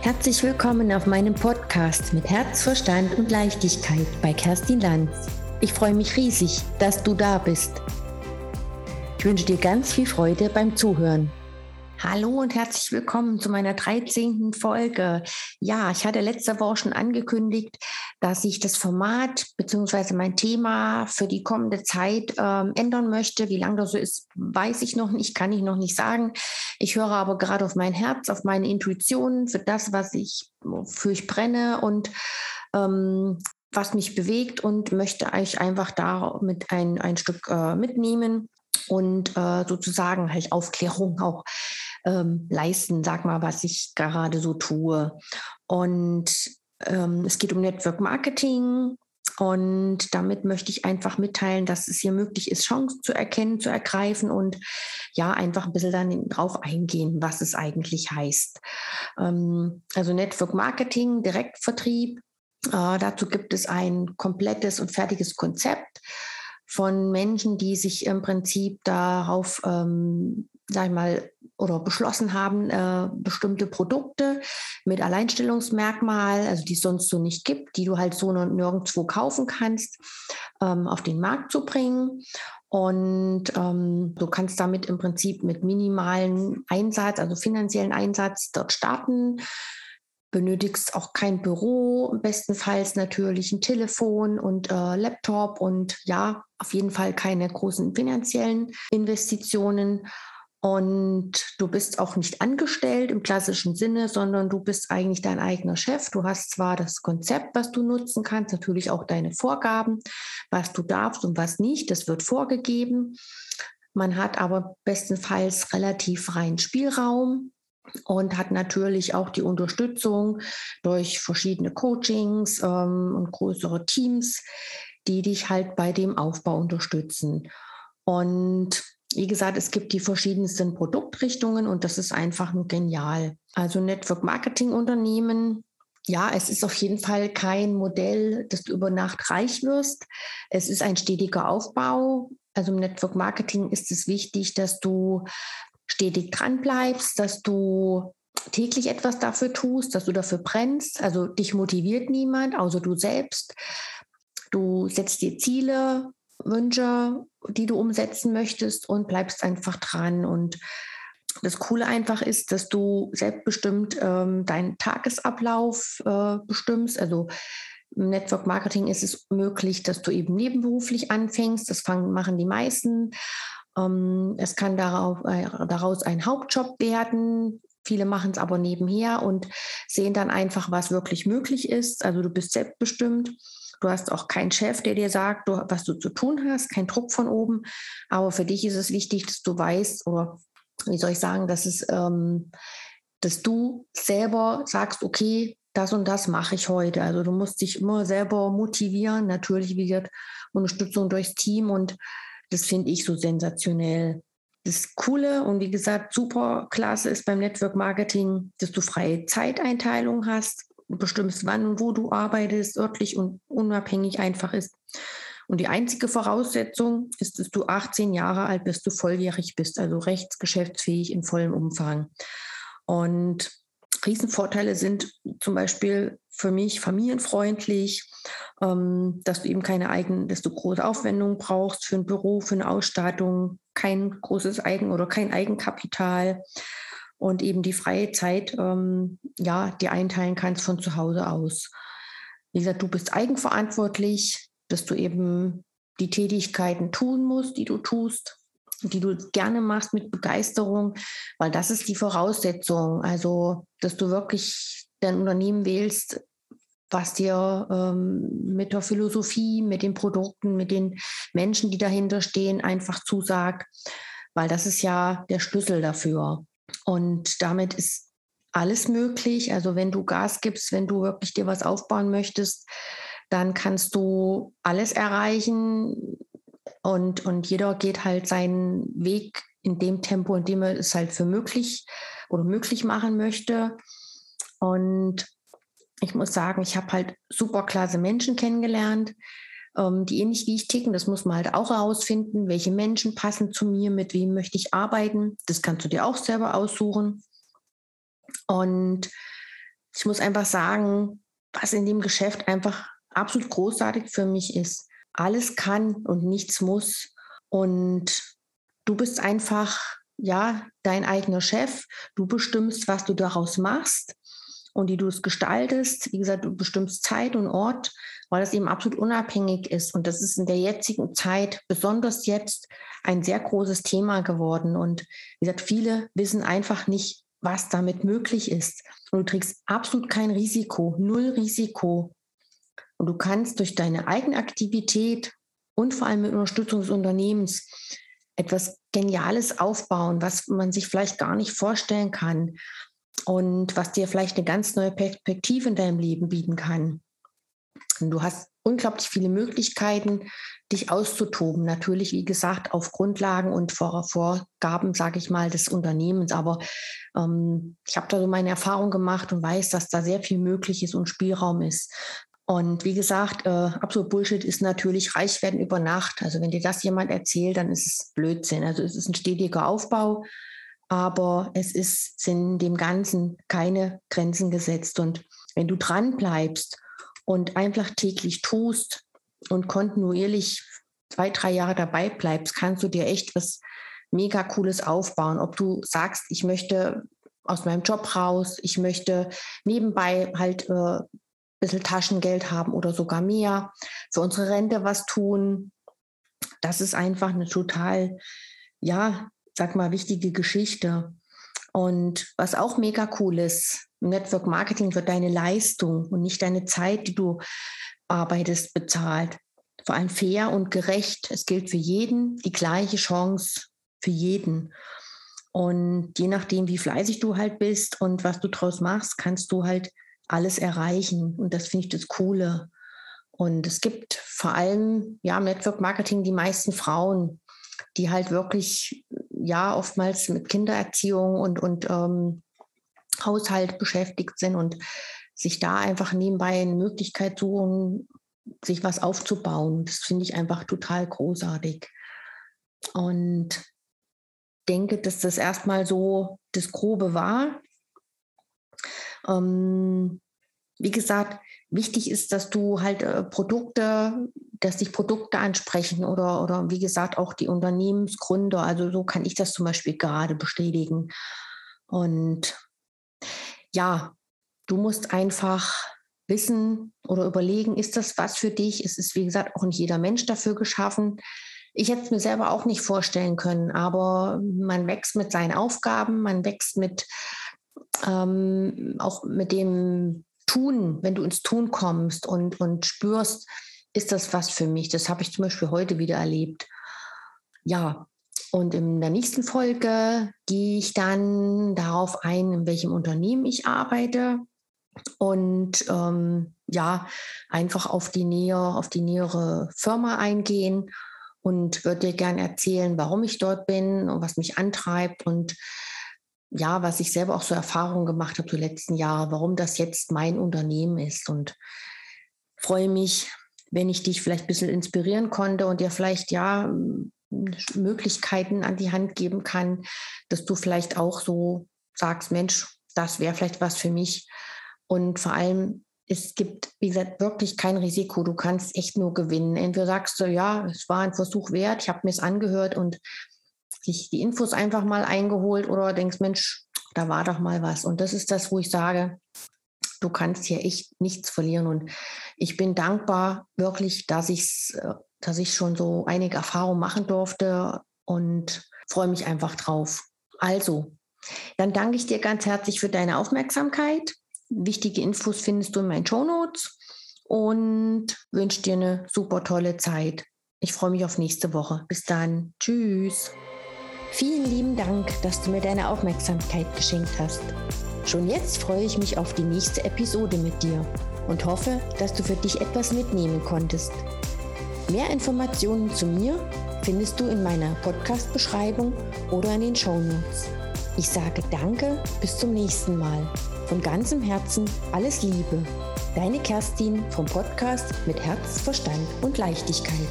Herzlich willkommen auf meinem Podcast mit Herz, Verstand und Leichtigkeit bei Kerstin Lanz. Ich freue mich riesig, dass du da bist. Ich wünsche dir ganz viel Freude beim Zuhören. Hallo und herzlich willkommen zu meiner 13. Folge. Ja, ich hatte letzte Woche schon angekündigt, dass ich das Format bzw. mein Thema für die kommende Zeit ähm, ändern möchte. Wie lange das so ist, weiß ich noch nicht, kann ich noch nicht sagen. Ich höre aber gerade auf mein Herz, auf meine Intuition, für das, was ich, für ich brenne und ähm, was mich bewegt und möchte euch einfach da mit ein, ein Stück äh, mitnehmen und äh, sozusagen halt Aufklärung auch ähm, leisten, sag mal, was ich gerade so tue. Und ähm, es geht um Network Marketing. Und damit möchte ich einfach mitteilen, dass es hier möglich ist, Chancen zu erkennen, zu ergreifen und ja, einfach ein bisschen dann drauf eingehen, was es eigentlich heißt. Ähm, also Network Marketing, Direktvertrieb. Äh, dazu gibt es ein komplettes und fertiges Konzept von Menschen, die sich im Prinzip darauf, ähm, sag ich mal, oder beschlossen haben, äh, bestimmte Produkte mit Alleinstellungsmerkmal, also die es sonst so nicht gibt, die du halt so nirgendwo kaufen kannst, ähm, auf den Markt zu bringen. Und ähm, du kannst damit im Prinzip mit minimalen Einsatz, also finanziellen Einsatz dort starten benötigst auch kein Büro, bestenfalls natürlich ein Telefon und äh, Laptop und ja, auf jeden Fall keine großen finanziellen Investitionen. Und du bist auch nicht angestellt im klassischen Sinne, sondern du bist eigentlich dein eigener Chef. Du hast zwar das Konzept, was du nutzen kannst, natürlich auch deine Vorgaben, was du darfst und was nicht. Das wird vorgegeben. Man hat aber bestenfalls relativ freien Spielraum und hat natürlich auch die Unterstützung durch verschiedene Coachings ähm, und größere Teams, die dich halt bei dem Aufbau unterstützen. Und wie gesagt, es gibt die verschiedensten Produktrichtungen und das ist einfach nur genial. Also Network Marketing Unternehmen, ja, es ist auf jeden Fall kein Modell, dass du über Nacht reich wirst. Es ist ein stetiger Aufbau. Also im Network Marketing ist es wichtig, dass du stetig dran bleibst, dass du täglich etwas dafür tust, dass du dafür brennst. Also dich motiviert niemand, außer du selbst. Du setzt dir Ziele, Wünsche, die du umsetzen möchtest und bleibst einfach dran. Und das Coole einfach ist, dass du selbstbestimmt ähm, deinen Tagesablauf äh, bestimmst. Also im Network Marketing ist es möglich, dass du eben nebenberuflich anfängst. Das fangen, machen die meisten. Ähm, es kann darauf, äh, daraus ein Hauptjob werden. Viele machen es aber nebenher und sehen dann einfach, was wirklich möglich ist. Also du bist selbstbestimmt. Du hast auch keinen Chef, der dir sagt, du, was du zu tun hast, kein Druck von oben. Aber für dich ist es wichtig, dass du weißt, oder wie soll ich sagen, dass es, ähm, dass du selber sagst, okay, das und das mache ich heute. Also du musst dich immer selber motivieren. Natürlich wird Unterstützung durchs Team und das finde ich so sensationell. Das Coole und wie gesagt, super klasse ist beim Network Marketing, dass du freie Zeiteinteilung hast du bestimmst, wann und wo du arbeitest, örtlich und unabhängig einfach ist. Und die einzige Voraussetzung ist, dass du 18 Jahre alt bist, du volljährig bist, also rechtsgeschäftsfähig in vollem Umfang. Und Riesenvorteile sind zum Beispiel für mich familienfreundlich, ähm, dass du eben keine eigenen, dass du große Aufwendungen brauchst für ein Büro, für eine Ausstattung, kein großes Eigen- oder kein Eigenkapital und eben die freie Zeit ähm, ja, die einteilen kannst von zu Hause aus. Wie gesagt, du bist eigenverantwortlich, dass du eben die Tätigkeiten tun musst, die du tust, die du gerne machst mit Begeisterung, weil das ist die Voraussetzung. Also, dass du wirklich dein Unternehmen wählst, was dir ähm, mit der Philosophie, mit den Produkten, mit den Menschen, die dahinter stehen, einfach zusagt, weil das ist ja der Schlüssel dafür. Und damit ist alles möglich. Also wenn du Gas gibst, wenn du wirklich dir was aufbauen möchtest, dann kannst du alles erreichen. Und, und jeder geht halt seinen Weg in dem Tempo, in dem er es halt für möglich oder möglich machen möchte. Und ich muss sagen, ich habe halt super klasse Menschen kennengelernt, ähm, die ähnlich wie ich ticken. Das muss man halt auch herausfinden, welche Menschen passen zu mir, mit wem möchte ich arbeiten. Das kannst du dir auch selber aussuchen. Und ich muss einfach sagen, was in dem Geschäft einfach absolut großartig für mich ist. Alles kann und nichts muss. Und du bist einfach, ja, dein eigener Chef. Du bestimmst, was du daraus machst und wie du es gestaltest. Wie gesagt, du bestimmst Zeit und Ort, weil das eben absolut unabhängig ist. Und das ist in der jetzigen Zeit, besonders jetzt, ein sehr großes Thema geworden. Und wie gesagt, viele wissen einfach nicht, was damit möglich ist. Und du trägst absolut kein Risiko, null Risiko. Und du kannst durch deine eigene Aktivität und vor allem mit Unterstützung des Unternehmens etwas Geniales aufbauen, was man sich vielleicht gar nicht vorstellen kann und was dir vielleicht eine ganz neue Perspektive in deinem Leben bieten kann. Und du hast unglaublich viele Möglichkeiten, dich auszutoben. Natürlich, wie gesagt, auf Grundlagen und Vor Vorgaben, sage ich mal, des Unternehmens. Aber ähm, ich habe da so meine Erfahrung gemacht und weiß, dass da sehr viel möglich ist und Spielraum ist. Und wie gesagt, äh, absolut Bullshit ist natürlich reich werden über Nacht. Also wenn dir das jemand erzählt, dann ist es Blödsinn. Also es ist ein stetiger Aufbau, aber es ist, sind dem Ganzen keine Grenzen gesetzt. Und wenn du dran bleibst und einfach täglich tust und kontinuierlich zwei, drei Jahre dabei bleibst, kannst du dir echt was mega Cooles aufbauen. Ob du sagst, ich möchte aus meinem Job raus, ich möchte nebenbei halt äh, ein bisschen Taschengeld haben oder sogar mehr, für unsere Rente was tun. Das ist einfach eine total, ja, sag mal, wichtige Geschichte. Und was auch mega cool ist, Network Marketing wird deine Leistung und nicht deine Zeit, die du arbeitest, bezahlt. Vor allem fair und gerecht. Es gilt für jeden die gleiche Chance für jeden. Und je nachdem, wie fleißig du halt bist und was du draus machst, kannst du halt alles erreichen. Und das finde ich das Coole. Und es gibt vor allem ja im Network Marketing die meisten Frauen, die halt wirklich ja oftmals mit Kindererziehung und, und ähm, Haushalt beschäftigt sind und sich da einfach nebenbei eine Möglichkeit suchen, sich was aufzubauen. Das finde ich einfach total großartig. Und denke, dass das erstmal so das Grobe war. Ähm, wie gesagt, wichtig ist, dass du halt äh, Produkte, dass dich Produkte ansprechen oder, oder wie gesagt auch die Unternehmensgründer. Also so kann ich das zum Beispiel gerade bestätigen. Und ja, du musst einfach wissen oder überlegen, ist das was für dich? Es ist, wie gesagt, auch nicht jeder Mensch dafür geschaffen. Ich hätte es mir selber auch nicht vorstellen können, aber man wächst mit seinen Aufgaben, man wächst mit ähm, auch mit dem Tun, wenn du ins Tun kommst und, und spürst, ist das was für mich? Das habe ich zum Beispiel heute wieder erlebt. Ja, und in der nächsten Folge gehe ich dann darauf ein, in welchem Unternehmen ich arbeite und ähm, ja, einfach auf die näher, auf die nähere Firma eingehen und würde dir gerne erzählen, warum ich dort bin und was mich antreibt und ja, was ich selber auch so Erfahrungen gemacht habe die letzten Jahre, warum das jetzt mein Unternehmen ist und freue mich, wenn ich dich vielleicht ein bisschen inspirieren konnte und dir vielleicht ja Möglichkeiten an die Hand geben kann, dass du vielleicht auch so sagst, Mensch, das wäre vielleicht was für mich. Und vor allem, es gibt, wie gesagt, wirklich kein Risiko. Du kannst echt nur gewinnen. Entweder sagst du, ja, es war ein Versuch wert, ich habe mir es angehört und sich die Infos einfach mal eingeholt oder denkst, Mensch, da war doch mal was. Und das ist das, wo ich sage, du kannst hier echt nichts verlieren. Und ich bin dankbar wirklich, dass ich äh, dass ich schon so einige Erfahrungen machen durfte und freue mich einfach drauf. Also, dann danke ich dir ganz herzlich für deine Aufmerksamkeit. Wichtige Infos findest du in meinen Show Notes und wünsche dir eine super tolle Zeit. Ich freue mich auf nächste Woche. Bis dann. Tschüss. Vielen lieben Dank, dass du mir deine Aufmerksamkeit geschenkt hast. Schon jetzt freue ich mich auf die nächste Episode mit dir und hoffe, dass du für dich etwas mitnehmen konntest. Mehr Informationen zu mir findest du in meiner Podcast-Beschreibung oder in den Show Notes. Ich sage Danke, bis zum nächsten Mal. Von ganzem Herzen alles Liebe. Deine Kerstin vom Podcast mit Herz, Verstand und Leichtigkeit.